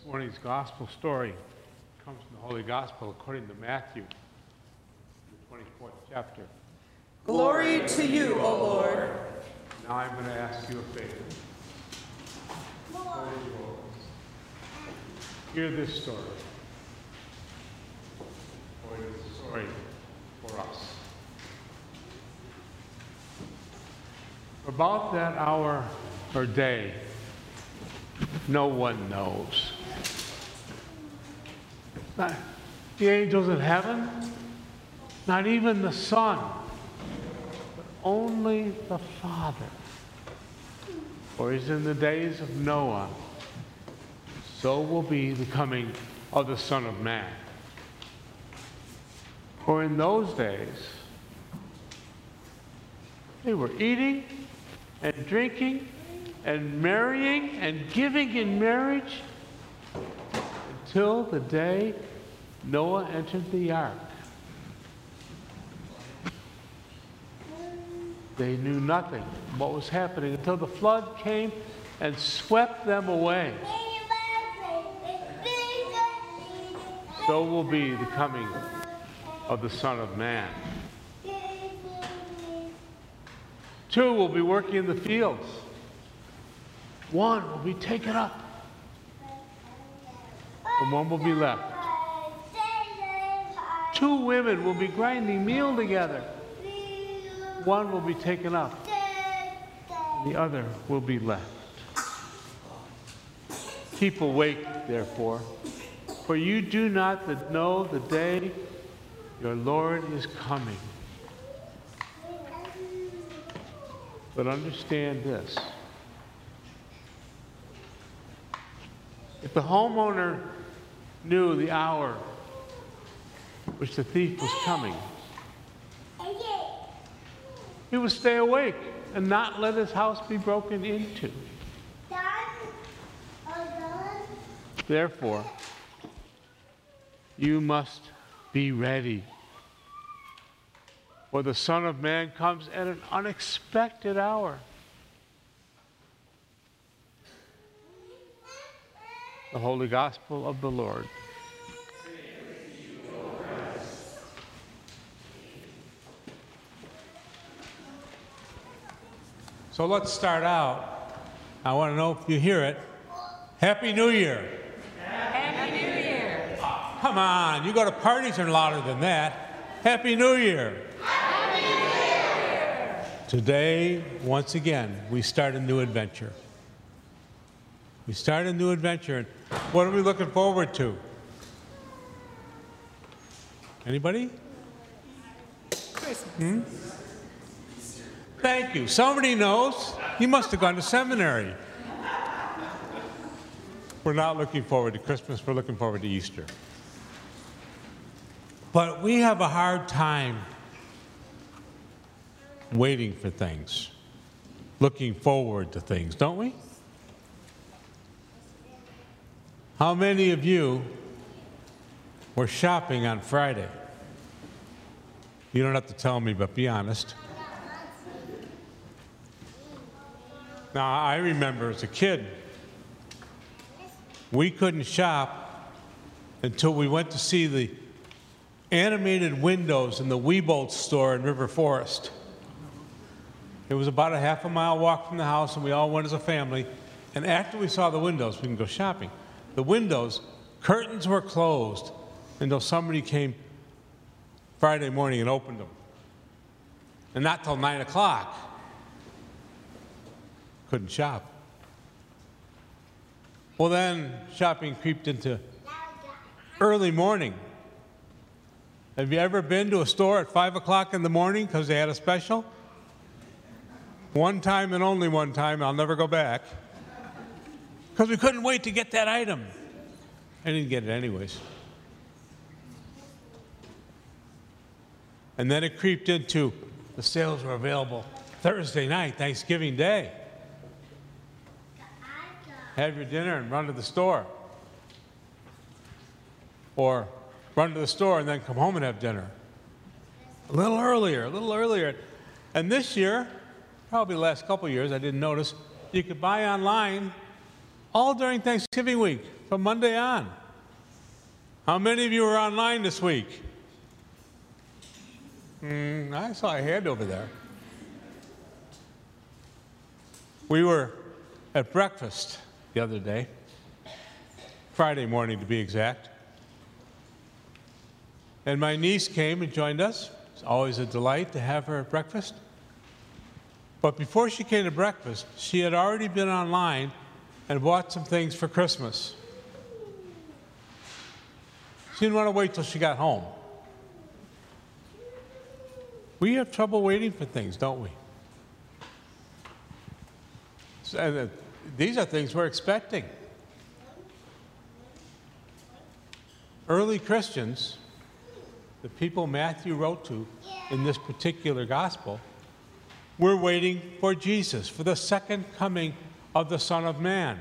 This morning's gospel story comes from the Holy Gospel according to Matthew, the 24th chapter. Glory to you, O Lord. Now I'm going to ask you a favor. Hear this story. For it is a story for us. About that hour or day, no one knows. Not the angels in heaven, not even the Son, but only the Father. For as in the days of Noah, so will be the coming of the Son of Man. For in those days, they were eating and drinking and marrying and giving in marriage until the day Noah entered the ark. They knew nothing what was happening until the flood came and swept them away. So will be the coming of the Son of Man. Two will be working in the fields. One will be taken up, and one will be left. Two women will be grinding meal together. One will be taken up, the other will be left. Keep awake, therefore, for you do not know the day your Lord is coming. But understand this. If the homeowner knew the hour which the thief was coming, he would stay awake and not let his house be broken into. Therefore, you must be ready. For the Son of Man comes at an unexpected hour. The Holy Gospel of the Lord. So let's start out. I want to know if you hear it. Happy New Year. Happy New Year. Come on, you go to parties are louder than that. Happy New Year. Happy New Year. Today, once again, we start a new adventure. We start a new adventure. And what are we looking forward to? Anybody? Christmas. Hmm? Thank you. Somebody knows. You must have gone to seminary. We're not looking forward to Christmas, we're looking forward to Easter. But we have a hard time waiting for things, looking forward to things, don't we? How many of you were shopping on Friday? You don't have to tell me, but be honest. Now, I remember as a kid, we couldn't shop until we went to see the animated windows in the Wieboldt store in River Forest. It was about a half a mile walk from the house, and we all went as a family. And after we saw the windows, we can go shopping. The windows, curtains were closed until somebody came Friday morning and opened them. And not till 9 o'clock. Couldn't shop. Well, then shopping creeped into early morning. Have you ever been to a store at 5 o'clock in the morning because they had a special? One time and only one time, I'll never go back. Because we couldn't wait to get that item. I didn't get it anyways. And then it creeped into the sales were available Thursday night, Thanksgiving Day. Have your dinner and run to the store. Or run to the store and then come home and have dinner. A little earlier, a little earlier. And this year, probably the last couple years, I didn't notice, you could buy online all during Thanksgiving week, from Monday on. How many of you were online this week? Mm, I saw a hand over there. We were at breakfast the other day, Friday morning to be exact. And my niece came and joined us. It's always a delight to have her at breakfast. But before she came to breakfast, she had already been online and bought some things for Christmas. She didn't want to wait till she got home. We have trouble waiting for things, don't we? And, uh, these are things we're expecting. Early Christians, the people Matthew wrote to in this particular gospel, were waiting for Jesus, for the second coming of the Son of Man.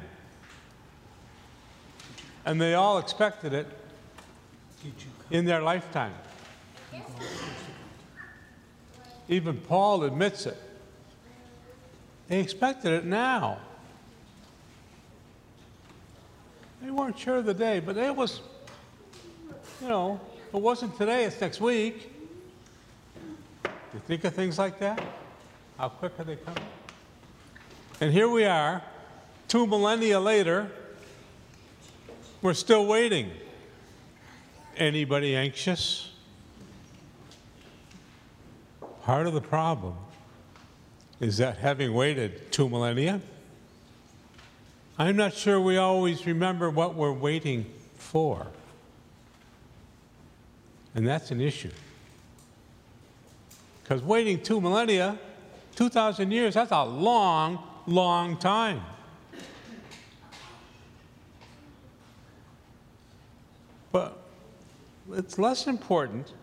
And they all expected it in their lifetime. Even Paul admits it. They expected it now. They weren't sure of the day, but it was, you know, if it wasn't today, it's next week. You think of things like that? How quick are they coming? And here we are, two millennia later, we're still waiting. Anybody anxious? Part of the problem is that having waited two millennia, I'm not sure we always remember what we're waiting for. And that's an issue. Because waiting two millennia, 2,000 years, that's a long, long time. But it's less important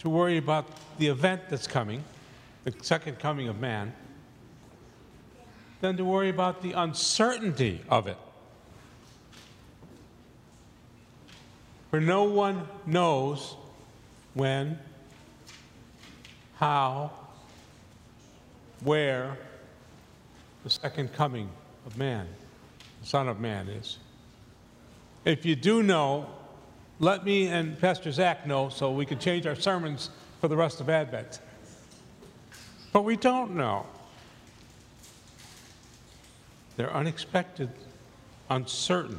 to worry about the event that's coming, the second coming of man, than to worry about the uncertainty of it. For no one knows when, how, where the second coming of man, the Son of Man, is. If you do know, let me and Pastor Zach know so we can change our sermons for the rest of Advent. But we don't know. They're unexpected, uncertain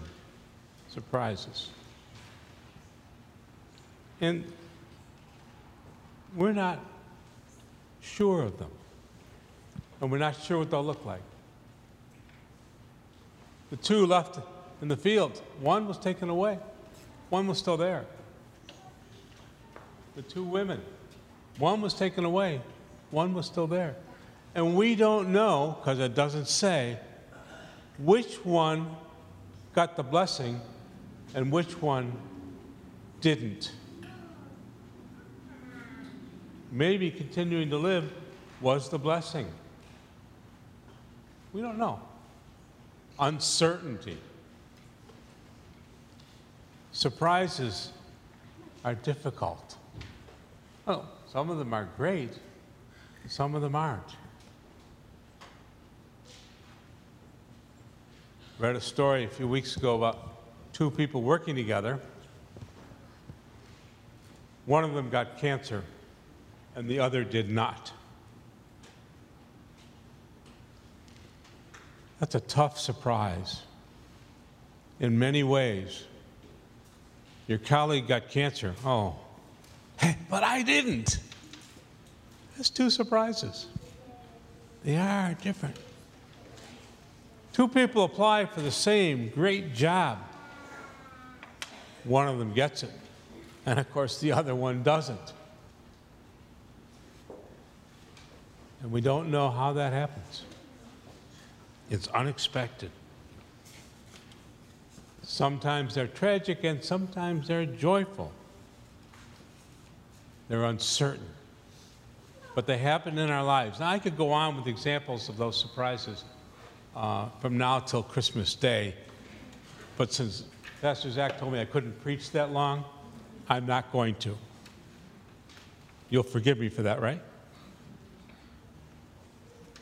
surprises. And we're not sure of them. And we're not sure what they'll look like. The two left in the field, one was taken away, one was still there. The two women, one was taken away, one was still there. And we don't know, because it doesn't say, which one got the blessing and which one didn't. Maybe continuing to live was the blessing. We don't know. Uncertainty. Surprises are difficult. Well, some of them are great, some of them aren't. Read a story a few weeks ago about two people working together. One of them got cancer and the other did not. That's a tough surprise in many ways. Your colleague got cancer. Oh, hey, but I didn't. That's two surprises. They are different. Two people apply for the same great job. One of them gets it, and of course, the other one doesn't. And we don't know how that happens. It's unexpected. Sometimes they're tragic and sometimes they're joyful. They're uncertain. But they happen in our lives. Now, I could go on with examples of those surprises uh, from now till Christmas Day. But since Pastor Zach told me I couldn't preach that long, I'm not going to. You'll forgive me for that, right?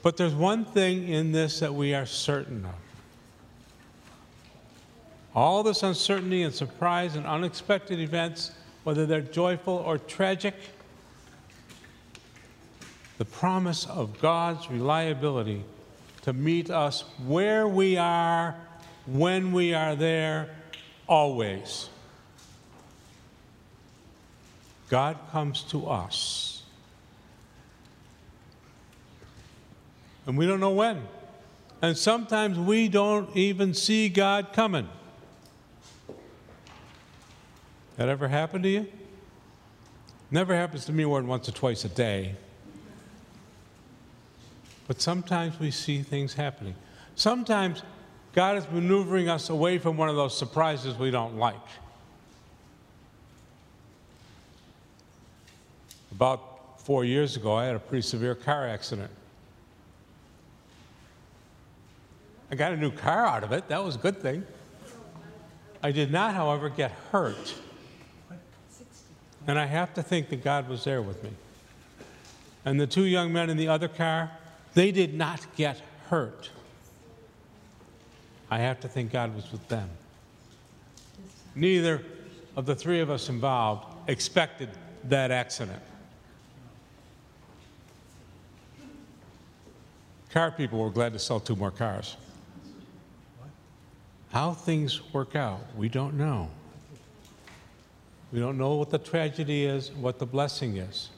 But there's one thing in this that we are certain of. All this uncertainty and surprise and unexpected events, whether they're joyful or tragic, the promise of God's reliability to meet us where we are, when we are there, always. God comes to us. And we don't know when. And sometimes we don't even see God coming. That ever happened to you? Never happens to me more than once or twice a day. But sometimes we see things happening. Sometimes God is maneuvering us away from one of those surprises we don't like. About four years ago, I had a pretty severe car accident. I got a new car out of it. That was a good thing. I did not, however, get hurt. And I have to think that God was there with me. And the two young men in the other car, they did not get hurt. I have to think God was with them. Neither of the three of us involved expected that accident. Car people were glad to sell two more cars. How things work out, we don't know. We don't know what the tragedy is, what the blessing is.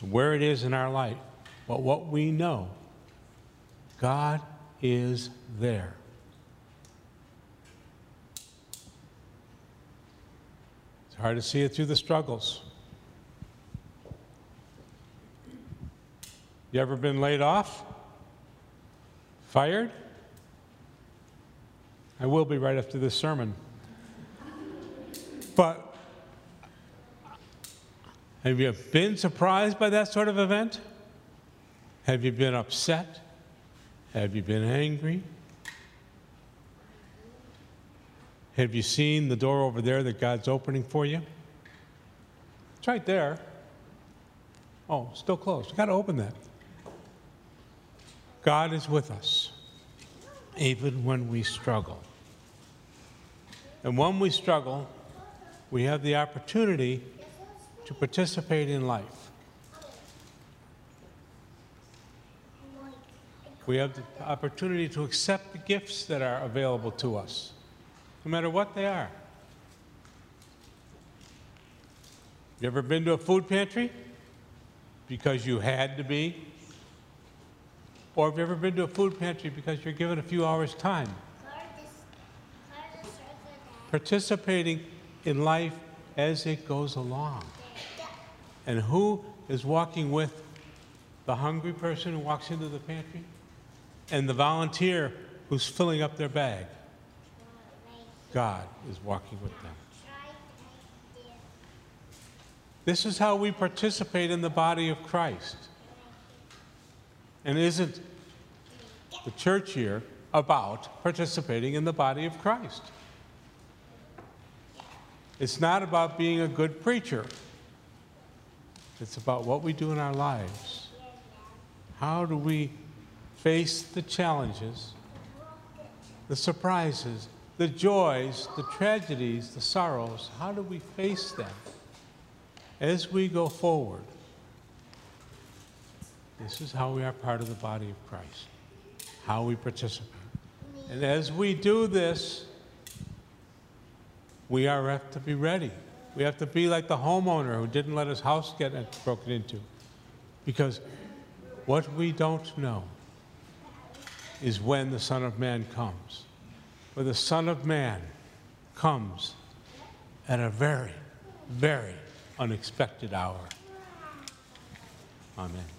Where it is in our life. But what we know, God is there. It's hard to see it through the struggles. You ever been laid off? Fired? I will be right after this sermon. But have you been surprised by that sort of event? Have you been upset? Have you been angry? Have you seen the door over there that God's opening for you? It's right there. Oh, still closed. We've got to open that. God is with us, even when we struggle. And when we struggle, we have the opportunity to participate in life. We have the opportunity to accept the gifts that are available to us, no matter what they are. You ever been to a food pantry? Because you had to be? Or have you ever been to a food pantry because you're given a few hours' time? Participating in life as it goes along. And who is walking with the hungry person who walks into the pantry and the volunteer who's filling up their bag? God is walking with them. This is how we participate in the body of Christ. And isn't the church year about participating in the body of Christ? It's not about being a good preacher. It's about what we do in our lives. How do we face the challenges, the surprises, the joys, the tragedies, the sorrows? How do we face them as we go forward? This is how we are part of the body of Christ, how we participate. And as we do this, we are to be ready. We have to be like the homeowner who didn't let his house get broken into. Because what we don't know is when the Son of Man comes. For the Son of Man comes at a very, very unexpected hour. Amen.